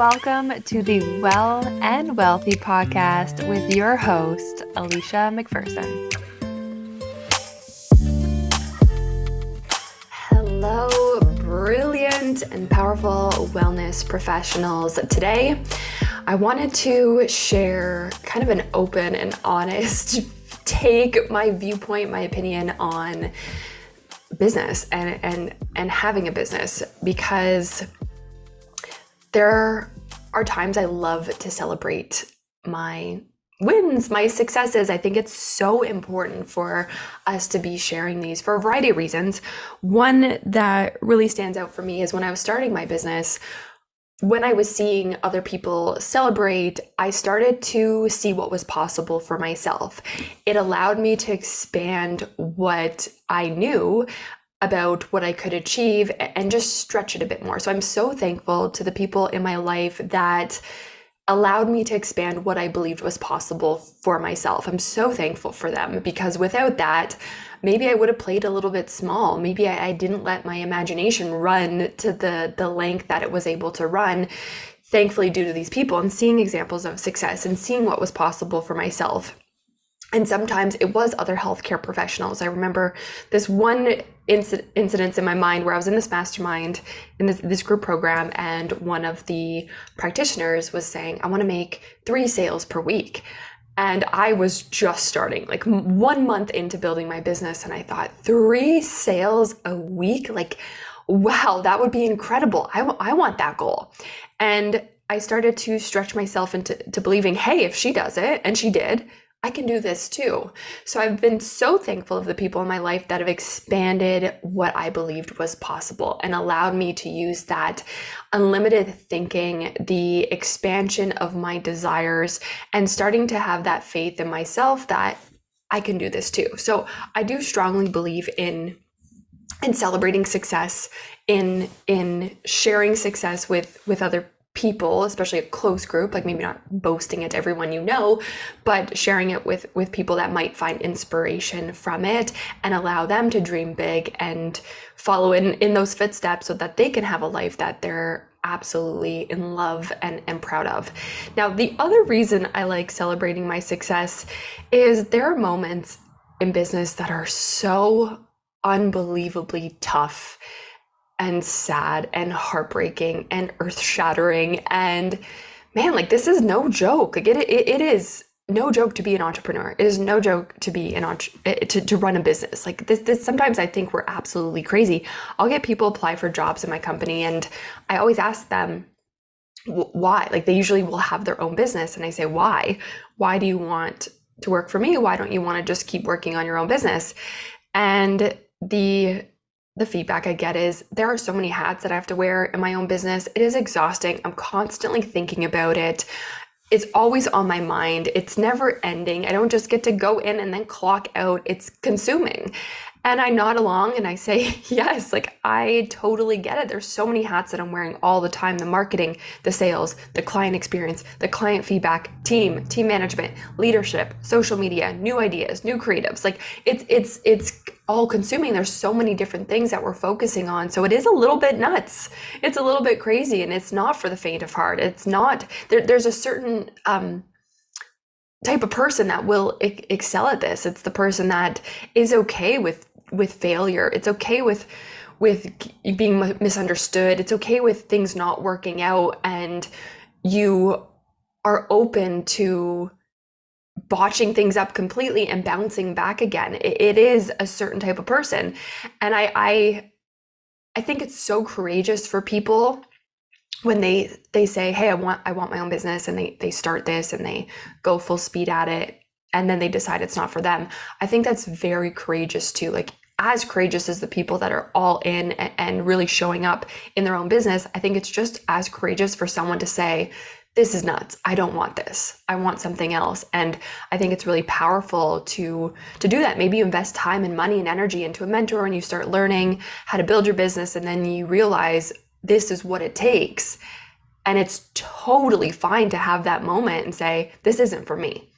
welcome to the Well and Wealthy podcast with your host, Alicia McPherson. Hello, brilliant and powerful wellness professionals. Today, I wanted to share kind of an open and honest take, my viewpoint, my opinion on business and and and having a business because there are times I love to celebrate my wins, my successes. I think it's so important for us to be sharing these for a variety of reasons. One that really stands out for me is when I was starting my business, when I was seeing other people celebrate, I started to see what was possible for myself. It allowed me to expand what I knew about what I could achieve and just stretch it a bit more. So I'm so thankful to the people in my life that allowed me to expand what I believed was possible for myself. I'm so thankful for them because without that, maybe I would have played a little bit small. Maybe I, I didn't let my imagination run to the the length that it was able to run. Thankfully, due to these people and seeing examples of success and seeing what was possible for myself. And sometimes it was other healthcare professionals. I remember this one inc- incidents in my mind where I was in this mastermind in this, this group program, and one of the practitioners was saying, I want to make three sales per week. And I was just starting, like one month into building my business. And I thought, three sales a week? Like, wow, that would be incredible. I, w- I want that goal. And I started to stretch myself into to believing, hey, if she does it, and she did, I can do this too. So I've been so thankful of the people in my life that have expanded what I believed was possible and allowed me to use that unlimited thinking, the expansion of my desires, and starting to have that faith in myself that I can do this too. So I do strongly believe in in celebrating success in in sharing success with with other people especially a close group like maybe not boasting it to everyone you know but sharing it with with people that might find inspiration from it and allow them to dream big and follow in in those footsteps so that they can have a life that they're absolutely in love and, and proud of. Now, the other reason I like celebrating my success is there are moments in business that are so unbelievably tough and sad and heartbreaking and earth shattering. And man, like this is no joke. Like it, it, it is no joke to be an entrepreneur. It is no joke to be an entre- eh, to, to run a business. Like this, this, sometimes I think we're absolutely crazy. I'll get people apply for jobs in my company and I always ask them, why? Like they usually will have their own business. And I say, why? Why do you want to work for me? Why don't you want to just keep working on your own business? And the the feedback I get is there are so many hats that I have to wear in my own business. It is exhausting. I'm constantly thinking about it. It's always on my mind. It's never ending. I don't just get to go in and then clock out. It's consuming. And I nod along and I say, yes, like I totally get it. There's so many hats that I'm wearing all the time the marketing, the sales, the client experience, the client feedback, team, team management, leadership, social media, new ideas, new creatives. Like it's, it's, it's all consuming. There's so many different things that we're focusing on. So it is a little bit nuts. It's a little bit crazy and it's not for the faint of heart. It's not, there, there's a certain, um, type of person that will excel at this. It's the person that is okay with with failure. It's okay with with being misunderstood. It's okay with things not working out and you are open to botching things up completely and bouncing back again. it, it is a certain type of person. And I I I think it's so courageous for people when they they say, "Hey, I want I want my own business," and they they start this and they go full speed at it and then they decide it's not for them. I think that's very courageous too. Like as courageous as the people that are all in and really showing up in their own business, I think it's just as courageous for someone to say, this is nuts. I don't want this. I want something else. And I think it's really powerful to to do that. Maybe you invest time and money and energy into a mentor and you start learning how to build your business and then you realize this is what it takes. And it's totally fine to have that moment and say, this isn't for me.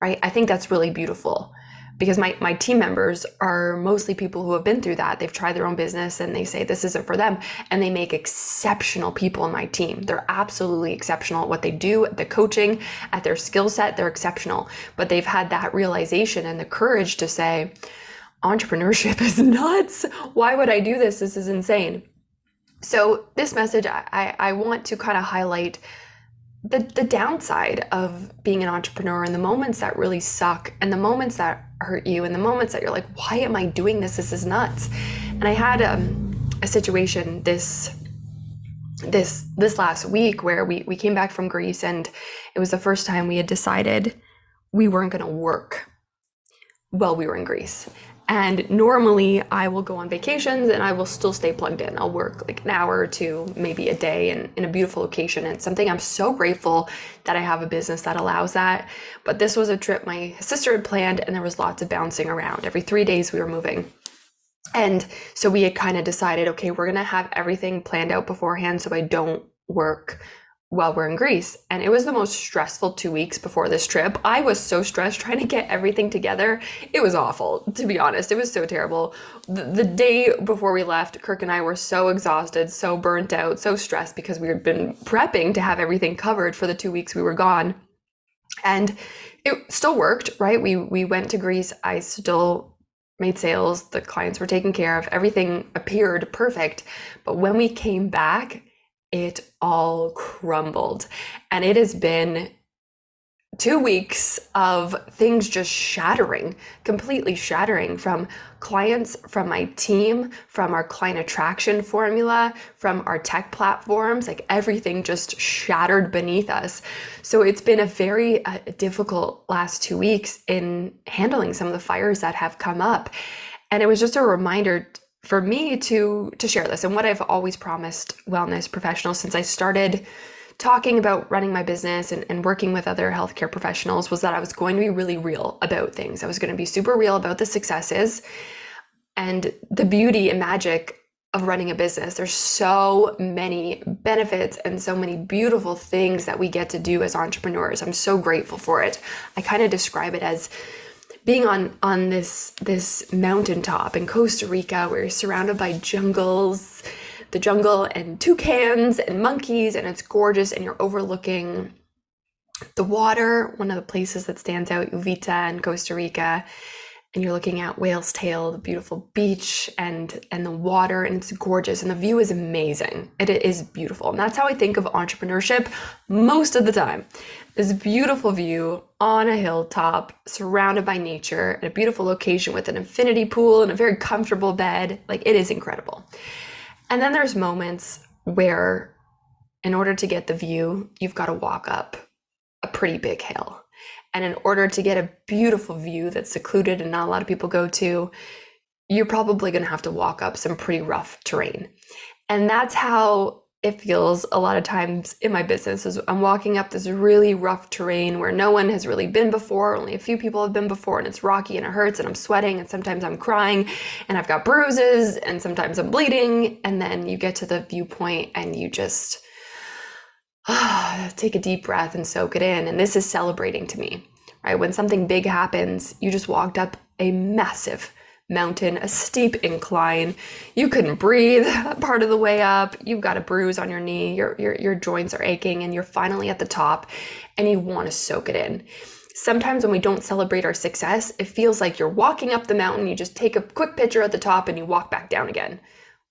Right? I think that's really beautiful. Because my, my team members are mostly people who have been through that. They've tried their own business and they say this isn't for them. And they make exceptional people in my team. They're absolutely exceptional at what they do, at the coaching, at their skill set. They're exceptional. But they've had that realization and the courage to say, entrepreneurship is nuts. Why would I do this? This is insane. So, this message, I, I want to kind of highlight the, the downside of being an entrepreneur and the moments that really suck and the moments that hurt you and the moments that you're like, why am I doing this? This is nuts. And I had um, a situation this this this last week where we we came back from Greece and it was the first time we had decided we weren't going to work while we were in Greece. And normally I will go on vacations and I will still stay plugged in. I'll work like an hour or two, maybe a day in, in a beautiful location. And something I'm so grateful that I have a business that allows that. But this was a trip my sister had planned and there was lots of bouncing around. Every three days we were moving. And so we had kind of decided, okay, we're going to have everything planned out beforehand so I don't work while we're in Greece. And it was the most stressful two weeks before this trip. I was so stressed trying to get everything together. It was awful, to be honest. It was so terrible. The, the, day before we left, Kirk and I were so exhausted, so burnt out, so stressed because we had been prepping to have everything covered for the two weeks we were gone. And it still worked, right? We we went to Greece. I still made sales, the clients were taken care of, everything appeared perfect. But when we came back, it all crumbled. And it has been two weeks of things just shattering, completely shattering from clients, from my team, from our client attraction formula, from our tech platforms. Like everything just shattered beneath us. So it's been a very uh, difficult last two weeks in handling some of the fires that have come up. And it was just a reminder for me to to share this and what I've always promised wellness professionals since I started talking about running my business and, and working with other healthcare professionals was that I was going to be really real about things. I was going to be super real about the successes and the beauty and magic of running a business. There's so many benefits and so many beautiful things that we get to do as entrepreneurs. I'm so grateful for it. I kind of describe it as being on on this this mountaintop in Costa Rica where you're surrounded by jungles, the jungle and toucans and monkeys and it's gorgeous and you're overlooking the water, one of the places that stands out, Uvita in Costa Rica, and you're looking at Whale's Tail, the beautiful beach and and the water, and it's gorgeous, and the view is amazing. It is beautiful, and that's how I think of entrepreneurship most of the time this beautiful view on a hilltop surrounded by nature at a beautiful location with an infinity pool and a very comfortable bed. Like it is incredible. And then there's moments where, in order to get the view, you've got to walk up a pretty big hill. And in order to get a beautiful view that's secluded and not a lot of people go to, you're probably going to have to walk up some pretty rough terrain. And that's how it feels a lot of times in my business is I'm walking up this really rough terrain where no one has really been before, only a few people have been before, and it's rocky and it hurts, and I'm sweating, and sometimes I'm crying, and I've got bruises, and sometimes I'm bleeding, and then you get to the viewpoint and you just take a deep breath and soak it in. And this is celebrating to me, right? When something big happens, you just walked up a massive mountain, a steep incline. You couldn't breathe part of the way up. You've got a bruise on your knee. Your, your, your joints are aching, and you're finally at the top and you want to soak it in. Sometimes when we don't celebrate our success, it feels like you're walking up the mountain, you just take a quick picture at the top and you walk back down again.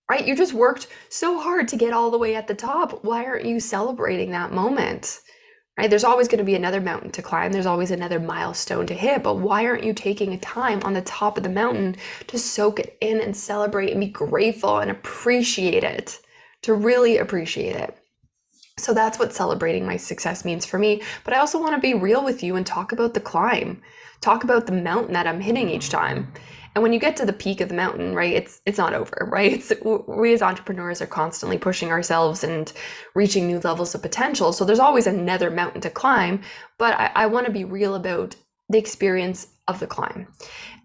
Right? You just worked so hard to get all the way at the top. Why aren't you celebrating that moment? right? There's always going to be another mountain to climb. There's always another milestone to hit. But why aren't you taking a time on the top of the mountain to soak it in and celebrate and be grateful and appreciate it? To really appreciate it. So that's what celebrating my success means for me. But I also want to be real with you and talk about the climb, talk about the mountain that I'm hitting each time. And when you get to the peak of the mountain, right, it's it's not over, right? It's, we as entrepreneurs are constantly pushing ourselves and reaching new levels of potential. So there's always another mountain to climb. But I, I want to be real about the experience of the climb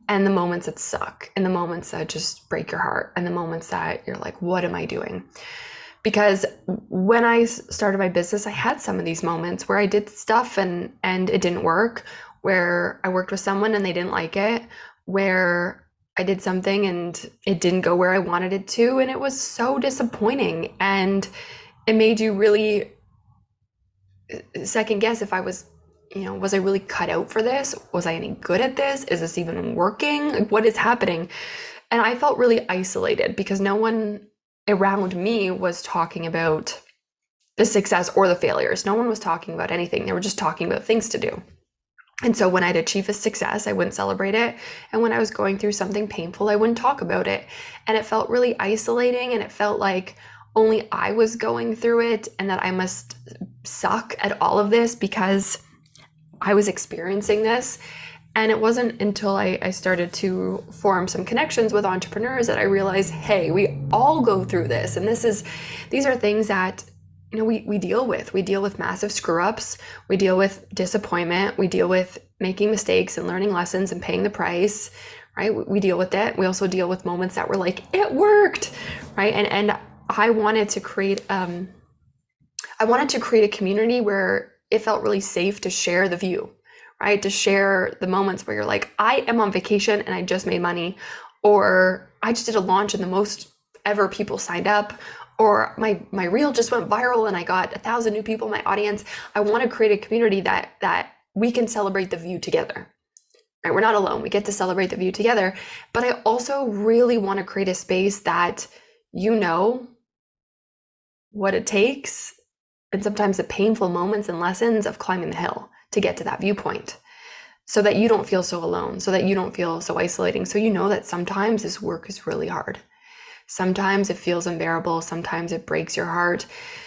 and the moments that suck and the moments that just break your heart and the moments that you're like, what am I doing? Because when I started my business, I had some of these moments where I did stuff and and it didn't work, where I worked with someone and they didn't like it, where I did something and it didn't go where I wanted it to. And it was so disappointing. And it made you really uh, second guess if I was, you know, was I really cut out for this? Was I any good at this? Is this even working? Like, what is happening? And I felt really isolated because no one around me was talking about the success or the failures. No one was talking about anything. They were just talking about things to do. And so when I'd achieve a success, I wouldn't celebrate it. And when I was going through something painful, I wouldn't talk about it. And it felt really isolating and it felt like only I was going through it and that I must suck at all of this because I was experiencing this. And it wasn't until I, I started to form some connections with entrepreneurs that I realized, hey, we all go through this. And this is these are things that you know we, we deal with we deal with massive screw ups we deal with disappointment we deal with making mistakes and learning lessons and paying the price right? We deal with that we also deal with moments that were like it worked right? And and i wanted to create um i wanted to create a community where it felt really safe to share the view right? To share the moments where you're like i am on vacation and i just made money or i just did a launch and the most ever people signed up or my my reel just went viral and I got a thousand new people in my audience. I want to create a community that that we can celebrate the view together. Right? We're not alone. We get to celebrate the view together. But I also really want to create a space that you know what it takes and sometimes the painful moments and lessons of climbing the hill to get to that viewpoint so that you don't feel so alone, so that you don't feel so isolating. So you know that sometimes this work is really hard. Sometimes it feels unbearable. Sometimes it breaks your heart.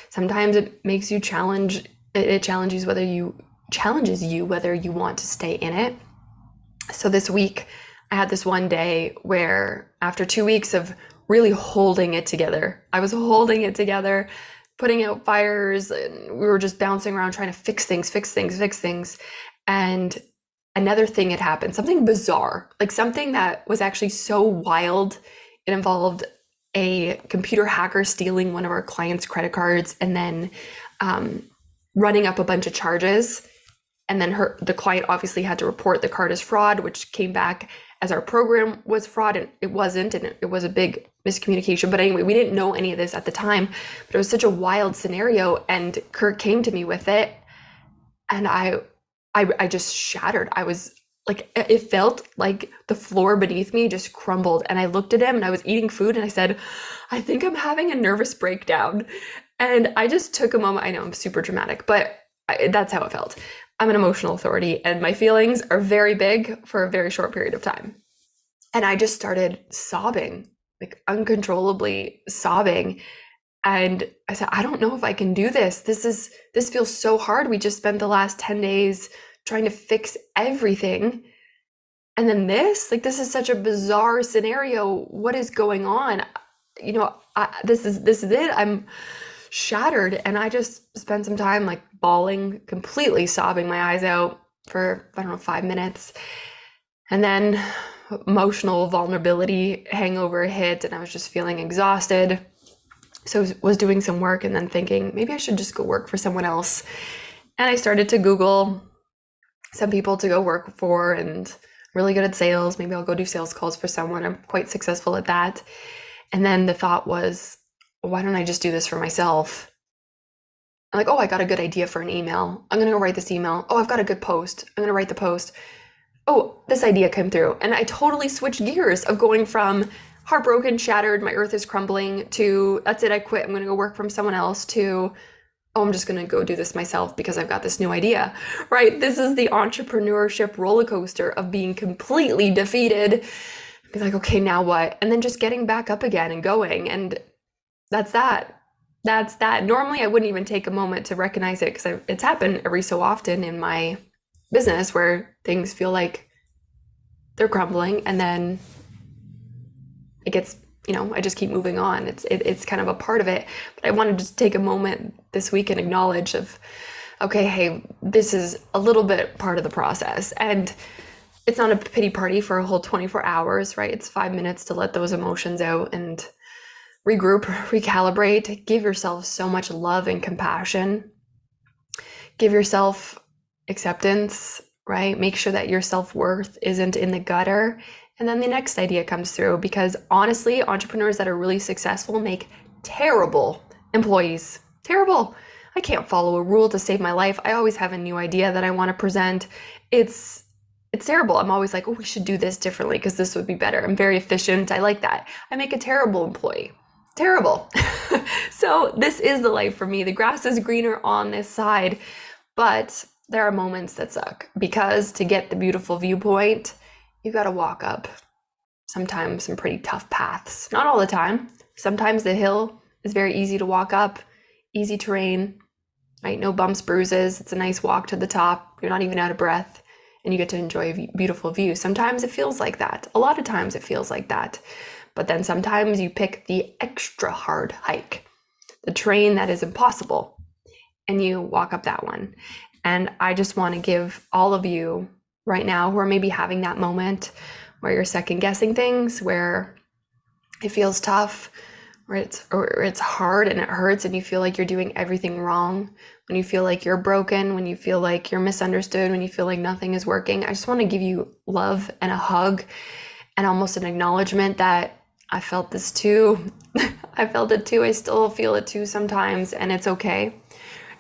Sometimes it makes you challenge. It challenges whether you challenges you whether you want to stay in it. So this week, I had this one day where after two weeks of really holding it together, I was holding it together, putting out fires, and we were just bouncing around trying to fix things, fix things, fix things. And another thing had happened, something bizarre, like something that was actually so wild. It involved a computer hacker stealing one of our clients' credit cards and then um, running up a bunch of charges. And then her, the client obviously had to report the card as fraud, which came back as our program was fraud, and it wasn't, and it, was a big miscommunication. But anyway, we didn't know any of this at the time, but it was such a wild scenario. And Kurt came to me with it, and I, I, I just shattered. I was like uh, it felt like the floor beneath me just crumbled and i looked at him and i was eating food and i said i think i'm having a nervous breakdown. And i just took a moment i know i'm super dramatic but I, that's how it felt. I'm an emotional authority and my feelings are very big for a very short period of time. And i just started sobbing like uncontrollably sobbing. And i said i don't know if i can do this. This is this feels so hard. We just spent the last 10 days trying to fix everything. And then this, like, this is such a bizarre scenario. What is going on? You know, I, this is this is it. I'm shattered, and I just spent some time like bawling, completely sobbing my eyes out for I don't know five minutes, and then emotional vulnerability hangover hit, and I was just feeling exhausted. So was doing some work, and then thinking maybe I should just go work for someone else. And I started to Google some people to go work for and really good at sales. Maybe I'll go do sales calls for someone. I'm quite successful at that. And then the thought was, why don't I just do this for myself? I'm like, oh, I got a good idea for an email. I'm going to go write this email. Oh, I've got a good post. I'm going to write the post. Oh, this idea came through. And I totally switched gears of going from heartbroken, shattered, my earth is crumbling to that's it, I quit. I'm going to go work from someone else to oh, I'm just going to go do this myself because I've got this new idea, right? This is the entrepreneurship roller coaster of being completely defeated. Be like, okay, now what? And then just getting back up again and going. And that's that. That's that. Normally, I wouldn't even take a moment to recognize it because it's happened every so often in my business where things feel like they're crumbling and then it gets you know, I just keep moving on. It's it, it's kind of a part of it. But I wanted to take a moment this week and acknowledge of, okay, hey, this is a little bit part of the process, and it's not a pity party for a whole 24 hours, right? It's five minutes to let those emotions out and regroup, recalibrate. Give yourself so much love and compassion. Give yourself acceptance, right? Make sure that your self worth isn't in the gutter And then the next idea comes through because honestly, entrepreneurs that are really successful make terrible employees. Terrible. I can't follow a rule to save my life. I always have a new idea that I want to present. It's it's terrible. I'm always like, "Oh, we should do this differently because this would be better." I'm very efficient. I like that. I make a terrible employee. Terrible. so, this is the life for me. The grass is greener on this side, but there are moments that suck because to get the beautiful viewpoint, you got to walk up sometimes some pretty tough paths. Not all the time. Sometimes the hill is very easy to walk up, easy terrain, right? No bumps, bruises. It's a nice walk to the top. You're not even out of breath and you get to enjoy a beautiful view. Sometimes it feels like that. A lot of times it feels like that. But then sometimes you pick the extra hard hike, the terrain that is impossible, and you walk up that one. And I just want to give all of you right now who are maybe having that moment where you're second guessing things, where it feels tough, where it's or it's hard and it hurts and you feel like you're doing everything wrong, when you feel like you're broken, when you feel like you're misunderstood, when you feel like nothing is working. I just want to give you love and a hug and almost an acknowledgement that I felt this too. I felt it too. I still feel it too sometimes and it's okay.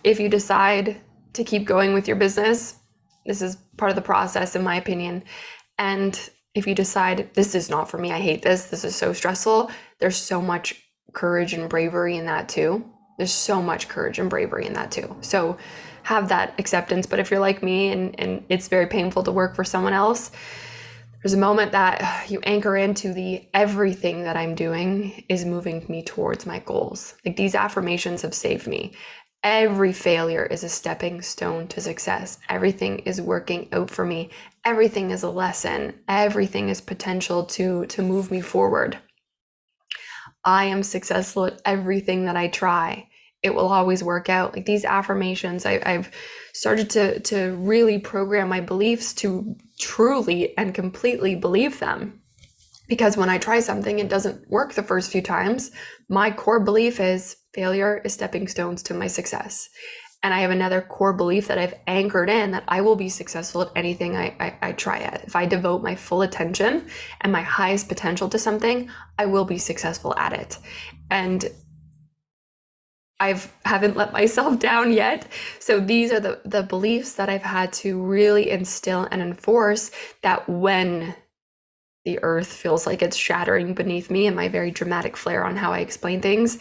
If you decide to keep going with your business, this is part of the process, in my opinion. And if you decide this is not for me, I hate this, this is so stressful, there's so much courage and bravery in that too. There's so much courage and bravery in that too. So have that acceptance. But if you're like me and, and it's very painful to work for someone else, there's a moment that you anchor into the everything that I'm doing is moving me towards my goals. Like these affirmations have saved me. Every failure is a stepping stone to success. Everything is working out for me. Everything is a lesson. Everything is potential to to move me forward. I am successful at everything that I try. It will always work out. Like these affirmations, I, I've started to to really program my beliefs to truly and completely believe them. Because when I try something, it doesn't work the first few times. My core belief is failure is stepping stones to my success. And I have another core belief that I've anchored in that I will be successful at anything I, I, I, try at. If I devote my full attention and my highest potential to something, I will be successful at it. And I've haven't let myself down yet. So these are the, the beliefs that I've had to really instill and enforce that when the earth feels like it's shattering beneath me and my very dramatic flair on how I explain things,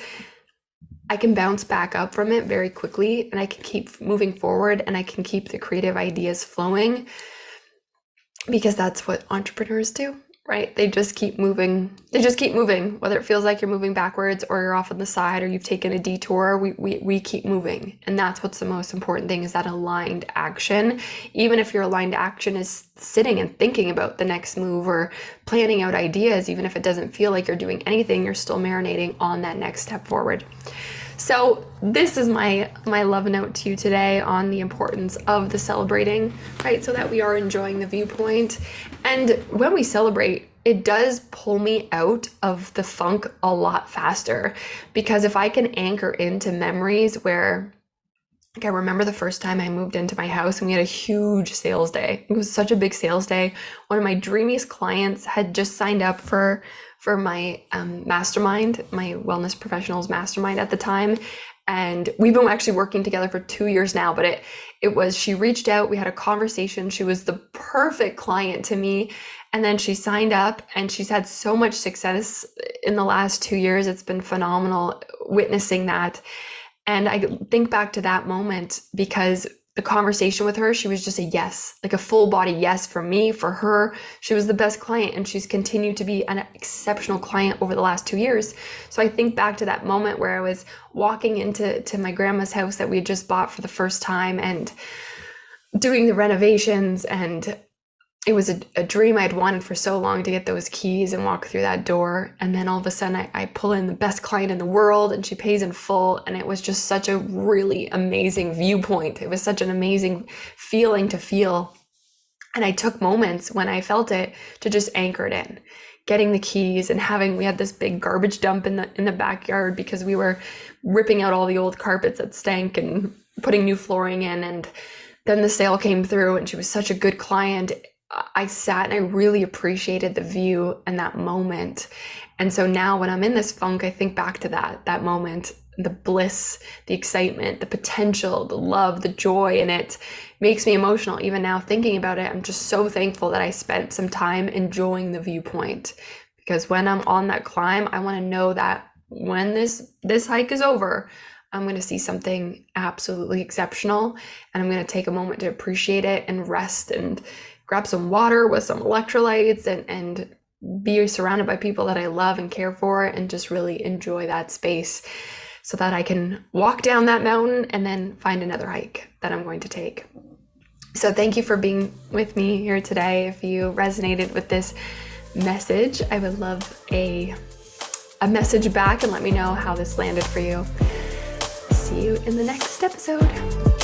I can bounce back up from it very quickly and I can keep moving forward and I can keep the creative ideas flowing because that's what entrepreneurs do, right? They just keep moving. They just keep moving, whether it feels like you're moving backwards or you're off on the side or you've taken a detour, we, we, we keep moving. And that's what's the most important thing is that aligned action. Even if your aligned action is sitting and thinking about the next move or planning out ideas, even if it doesn't feel like you're doing anything, you're still marinating on that next step forward. So this is my my love note to you today on the importance of the celebrating, right? So that we are enjoying the viewpoint. And when we celebrate, it does pull me out of the funk a lot faster because if I can anchor into memories where like I remember the first time I moved into my house and we had a huge sales day. It was such a big sales day. One of my dreamiest clients had just signed up for for my um, mastermind, my wellness professionals mastermind at the time. And we've been actually working together for two years now, but it it was she reached out, we had a conversation. She was the perfect client to me. And then she signed up and she's had so much success in the last two years. It's been phenomenal witnessing that. And I think back to that moment because the conversation with her, she was just a yes, like a full body yes for me, for her. She was the best client and she's continued to be an exceptional client over the last two years. So I think back to that moment where I was walking into to my grandma's house that we had just bought for the first time and doing the renovations and it was a, a, dream I'd wanted for so long to get those keys and walk through that door. And then all of a sudden, I, I, pull in the best client in the world and she pays in full. And it was just such a really amazing viewpoint. It was such an amazing feeling to feel. And I took moments when I felt it to just anchor it in. Getting the keys and having we had this big garbage dump in the in the backyard because we were ripping out all the old carpets that stank and putting new flooring in and then the sale came through and she was such a good client I sat and I really appreciated the view and that moment. And so now when I'm in this funk, I think back to that that moment, the bliss, the excitement, the potential, the love, the joy, and it makes me emotional even now thinking about it. I'm just so thankful that I spent some time enjoying the viewpoint because when I'm on that climb, I want to know that when this this hike is over, I'm going to see something absolutely exceptional and I'm going to take a moment to appreciate it and rest and grab some water with some electrolytes and and be surrounded by people that I love and care for and just really enjoy that space so that I can walk down that mountain and then find another hike that I'm going to take. So thank you for being with me here today. If you resonated with this message, I would love a a message back and let me know how this landed for you. See you in the next episode.